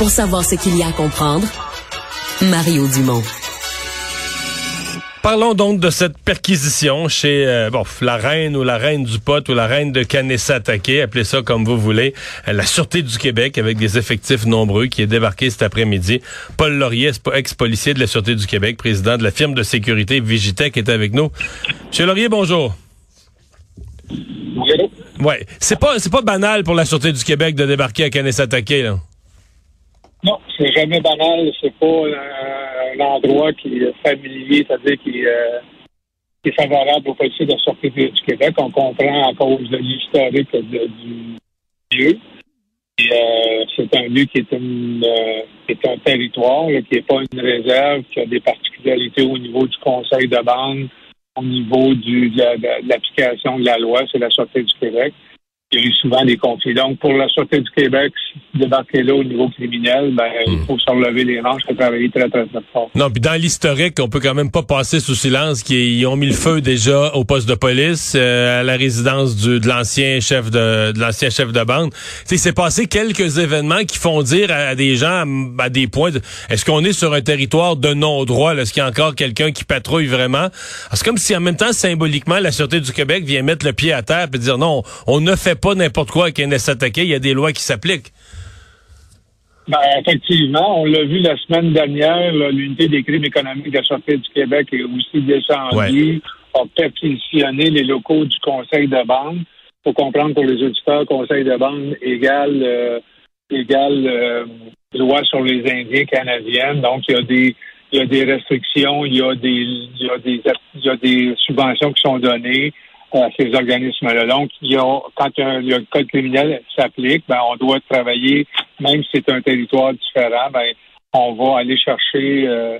Pour savoir ce qu'il y a à comprendre, Mario Dumont. Parlons donc de cette perquisition chez euh, bon, la reine ou la reine du pot ou la reine de Kanesatake, appelez ça comme vous voulez, euh, la Sûreté du Québec avec des effectifs nombreux qui est débarqué cet après-midi. Paul Laurier, ex-policier de la Sûreté du Québec, président de la firme de sécurité Vigitech, est avec nous. Monsieur Laurier, bonjour. Ouais, c'est pas c'est pas banal pour la Sûreté du Québec de débarquer à Kanesatake là. Non, c'est jamais banal. C'est pas un, endroit qui est familier, c'est-à-dire qui, euh, qui, est favorable aux policiers de sortir du Québec. On comprend à cause de l'historique du lieu. Euh, c'est un lieu qui est, une, euh, qui est un territoire, qui n'est pas une réserve, qui a des particularités au niveau du conseil de bande, au niveau du, de, l'application de la loi, c'est la Sûreté du Québec il y a eu souvent des conflits. Donc, pour la Sûreté du Québec, débarquer là au niveau criminel, ben, il hmm. faut se relever les manches et travailler très, très, très fort. Non, puis dans l'historique, on peut quand même pas passer sous silence qu'ils ont mis le feu déjà au poste de police, euh, à la résidence du, de l'ancien chef de, de l'ancien chef de bande. Tu c'est passé quelques événements qui font dire à, des gens, à, des points, est-ce qu'on est sur un territoire de non-droit? Est-ce qu'il y a encore quelqu'un qui patrouille vraiment? C'est comme si en même temps, symboliquement, la Sûreté du Québec vient mettre le pied à terre et dire non, on ne fait pas n'importe quoi qui s'attaquer. Il y a des lois qui s'appliquent. Ben, effectivement, on l'a vu la semaine dernière, l'unité des crimes économiques de la Sûreté du Québec est aussi descendue, a perquisitionné les locaux du Conseil de. Il faut comprendre pour les auditeurs, Conseil de bande égale, euh, égale euh, loi sur les Indiens canadiennes. Donc, il y a des il y a des restrictions, il y a des il y a des il y a des subventions qui sont données à ces organismes-là. Donc, il y a, quand le code criminel s'applique, ben, on doit travailler, même si c'est un territoire différent, ben, on va aller chercher euh,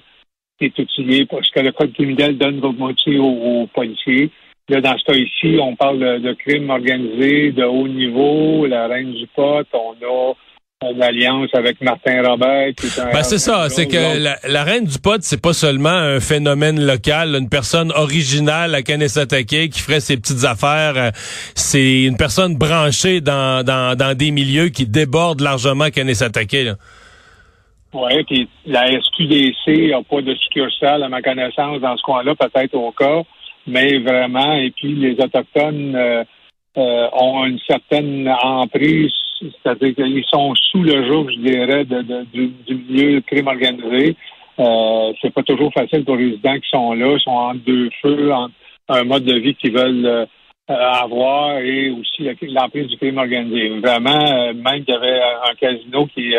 des outils parce que le code criminel donne votre moitié aux, policiers. Là, dans ce cas ici, on parle de, de crimes organisés de haut niveau, la reine du pot, on a une alliance avec Martin Robert. Ben c'est ça, c'est que la, reine du pot, c'est pas seulement un phénomène local, une personne originale à Kanesatake qui ferait ses petites affaires. Euh, c'est une personne branchée dans, dans, dans des milieux qui débordent largement Kanesatake. Oui, puis la SQDC n'a pas de succursale, à ma connaissance, dans ce coin-là, peut-être au cas, mais vraiment, et puis les Autochtones euh, euh, ont une certaine emprise c'est-à-dire qu'ils sont sous le joug, je dirais, de, du, milieu crime organisé. Euh, c'est pas toujours facile pour les résidents qui sont là, ils sont en deux feux, en un mode de vie qu'ils veulent euh, avoir et aussi l'emprise du crime organisé. Vraiment, euh, même qu'il y avait un casino qui,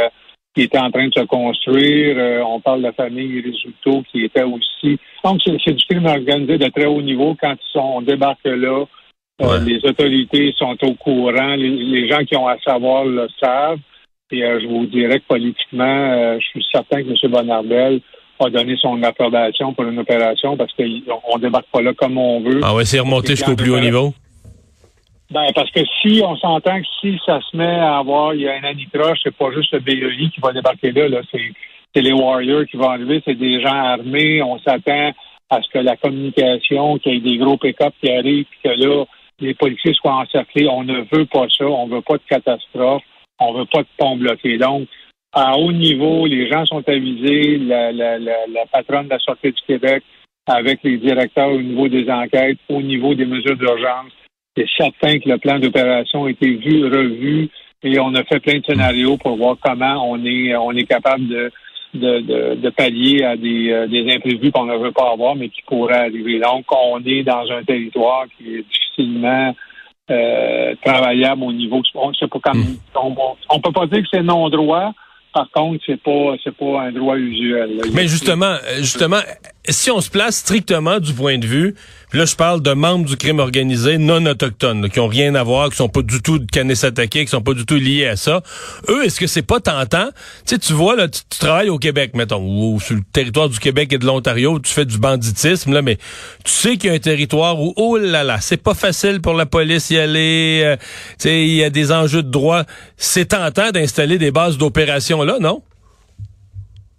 qui était en train de se construire. on parle de la famille Risuto qui était aussi. Donc, c'est du crime organisé de très haut niveau quand ils sont, on débarque là. Euh, les autorités sont au courant. Les, gens qui ont à savoir le savent. Et euh, je vous dirais que politiquement, euh, je suis certain que M. Bonardel a donné son approbation pour une opération parce qu'on ne débarque pas là comme on veut. Ah ouais, c'est remonté jusqu'au plus haut niveau? Ben, parce que si on s'entend que si ça se met à avoir, il y a un anicroche, c'est pas juste le BEI qui va débarquer là, là c'est les Warriors qui vont arriver, c'est des gens armés, on s'attend à ce que la communication, qu'il y ait des gros pick-up qui arrivent, puis que là, les policiers soient encerclés. On ne veut pas ça. On ne veut pas de catastrophe. On ne veut pas de pont bloqué. Donc, à haut niveau, les gens sont avisés. La, patronne de la Sûreté du Québec, avec les directeurs au niveau des enquêtes, au niveau des mesures d'urgence, c'est certain que le plan d'opération a été vu, revu, et on a fait plein de scénarios pour voir comment on est, on est capable de, de, de, pallier à des, euh, des imprévus qu'on ne veut pas avoir, mais qui pourraient arriver. Donc, on est dans un territoire qui est difficilement euh, travaillable au niveau. On, pas comme, hmm. on, on peut pas dire que c'est non droit. Par contre, c'est pas c'est pas un droit usuel. Mais justement, justement, si on se place strictement du point de vue, là je parle de membres du crime organisé non autochtones, qui ont rien à voir, qui sont pas du tout de attaqués, qui sont pas du tout liés à ça. Eux, est-ce que c'est pas tentant? Tu sais, tu vois là, tu, travailles au Québec, mettons, ou, sur le territoire du Québec et de l'Ontario, tu fais du banditisme là, mais tu sais qu'il y a un territoire où oh là là, c'est pas facile pour la police y aller. Euh, tu sais, il y a des enjeux de droit. C'est tentant d'installer des bases d'opération là, non?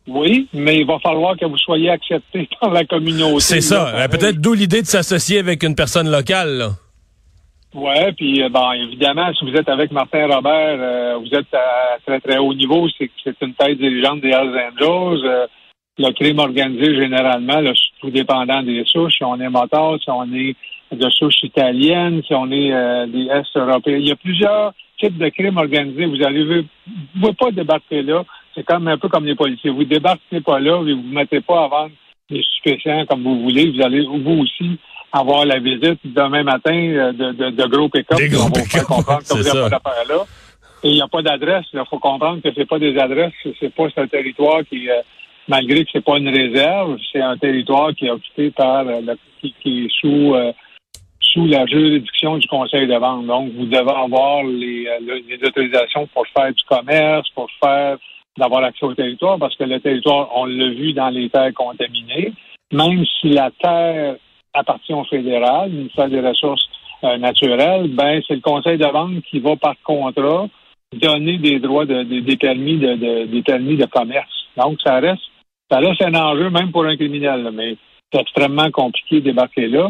Oui, mais il va falloir que vous soyez accepté dans la communauté. C'est ça. Euh, peut-être d'où l'idée de s'associer avec une personne locale. Oui, puis bon, évidemment, si vous êtes avec Martin Robert, vous êtes à très très haut niveau, c'est c'est une tête dirigeante des Hells Angels. le crime organisé, généralement, là, tout dépendant des souches, si on est moteur, si on est de souche italienne, si on est des Est européens. Il y a plusieurs types de crimes organisés. Vous allez vous ne pouvez pas débarquer là. C'est comme un peu comme les policiers. Vous débarquez pas là, et vous ne mettez pas à vendre des stupéfiants comme vous voulez. Vous allez vous aussi avoir la visite demain matin euh, de, de, de gros pick-up. Des gros pick-up, comprendre que vous n'avez pas là. Et il n'y a pas d'adresse. Il faut comprendre que c'est pas des adresses. C'est pas un territoire qui, euh, malgré que c'est pas une réserve, c'est un territoire qui est occupé par euh, qui, qui, est sous sous la juridiction du Conseil de vente. Donc, vous devez avoir les, les autorisations pour faire du commerce, pour faire d'avoir accès au territoire, parce que le territoire, on l'a vu dans les terres contaminées, même si la terre appartient au fédéral, le ministère des Ressources euh, naturelles, ben c'est le Conseil de vente qui va par contrat donner des droits de, des permis de, des permis de commerce. Donc ça reste ça reste un enjeu même pour un criminel, mais c'est extrêmement compliqué de débarquer là,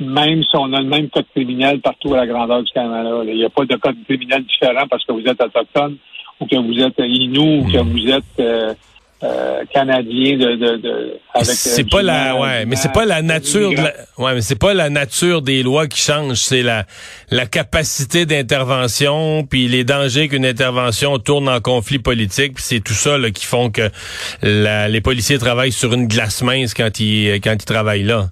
même si on a le même code criminel partout à la grandeur du Canada. Il n'y a pas de code criminel différent parce que vous êtes autochtone ou que vous êtes Inou ou que hmm. vous êtes euh, euh, canadien de, de, de avec euh, c'est pas la ouais mais c'est pas la nature de la, ouais mais c'est pas la nature des lois qui change c'est la la capacité d'intervention puis les dangers qu'une intervention tourne en conflit politique puis c'est tout ça là, qui font que la, les policiers travaillent sur une glace mince quand ils quand ils travaillent là.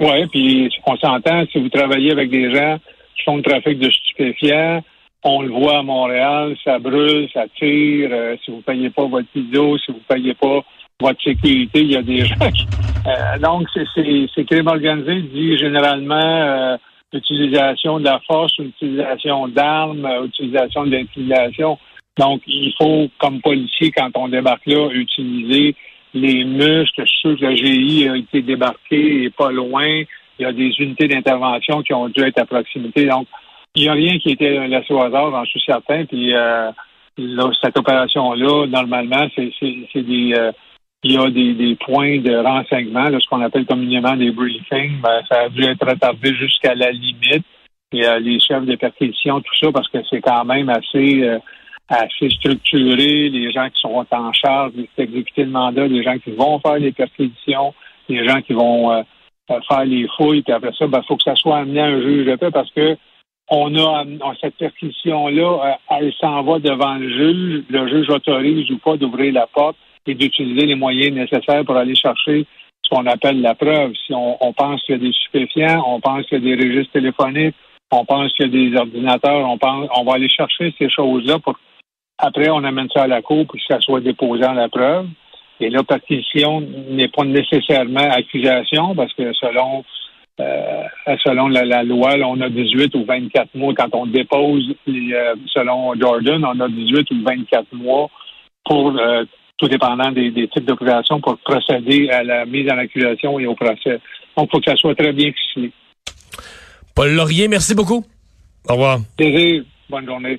Ouais puis on s'entend si vous travaillez avec des gens qui font le trafic de stupéfiants on le voit à Montréal, ça brûle, ça tire. Euh, si vous payez pas votre vidéo, si vous payez pas votre sécurité, il y a des gens qui... Euh, donc, c'est crime organisé dit généralement euh, l'utilisation de la force, l'utilisation d'armes, l'utilisation de l'intimidation. Donc, il faut, comme policier, quand on débarque là, utiliser les muscles. Sûr que la GI a été débarqué et pas loin. Il y a des unités d'intervention qui ont dû être à proximité. Donc, il n'y a rien qui était laissé au hasard, j'en suis certain. Puis euh, cette opération-là, normalement, c'est des euh, il y a des, des, points de renseignement, ce qu'on appelle communément des briefings. Ben, ça a dû être retardé jusqu'à la limite. Et euh, les chefs de perquisition, tout ça, parce que c'est quand même assez euh, assez structuré, les gens qui sont en charge d'exécuter le mandat, les gens qui vont faire les perquisitions, les gens qui vont faire les fouilles, puis après ça, il ben, faut que ça soit amené à un juge de paix parce que on a cette perquisition-là, euh, elle s'en va devant le juge. Le juge autorise ou pas d'ouvrir la porte et d'utiliser les moyens nécessaires pour aller chercher ce qu'on appelle la preuve. Si on, pense qu'il y a des stupéfiants, on pense qu'il y a des registres téléphoniques, on pense qu'il y a des ordinateurs, on pense, on va aller chercher ces choses-là pour après on amène ça à la cour pour que ça soit déposé en la preuve. Et la perquisition n'est pas nécessairement accusation parce que selon euh, selon la, loi, on a 18 ou 24 mois quand on dépose. Euh, selon Jordan, on a 18 ou 24 mois pour, euh, tout dépendant des, types d'opérations, pour procéder à la mise en accusation et au procès. Donc, il faut que ça soit très bien ficelé. Paul Laurier, merci beaucoup. Au revoir. Plaisir. Bonne journée.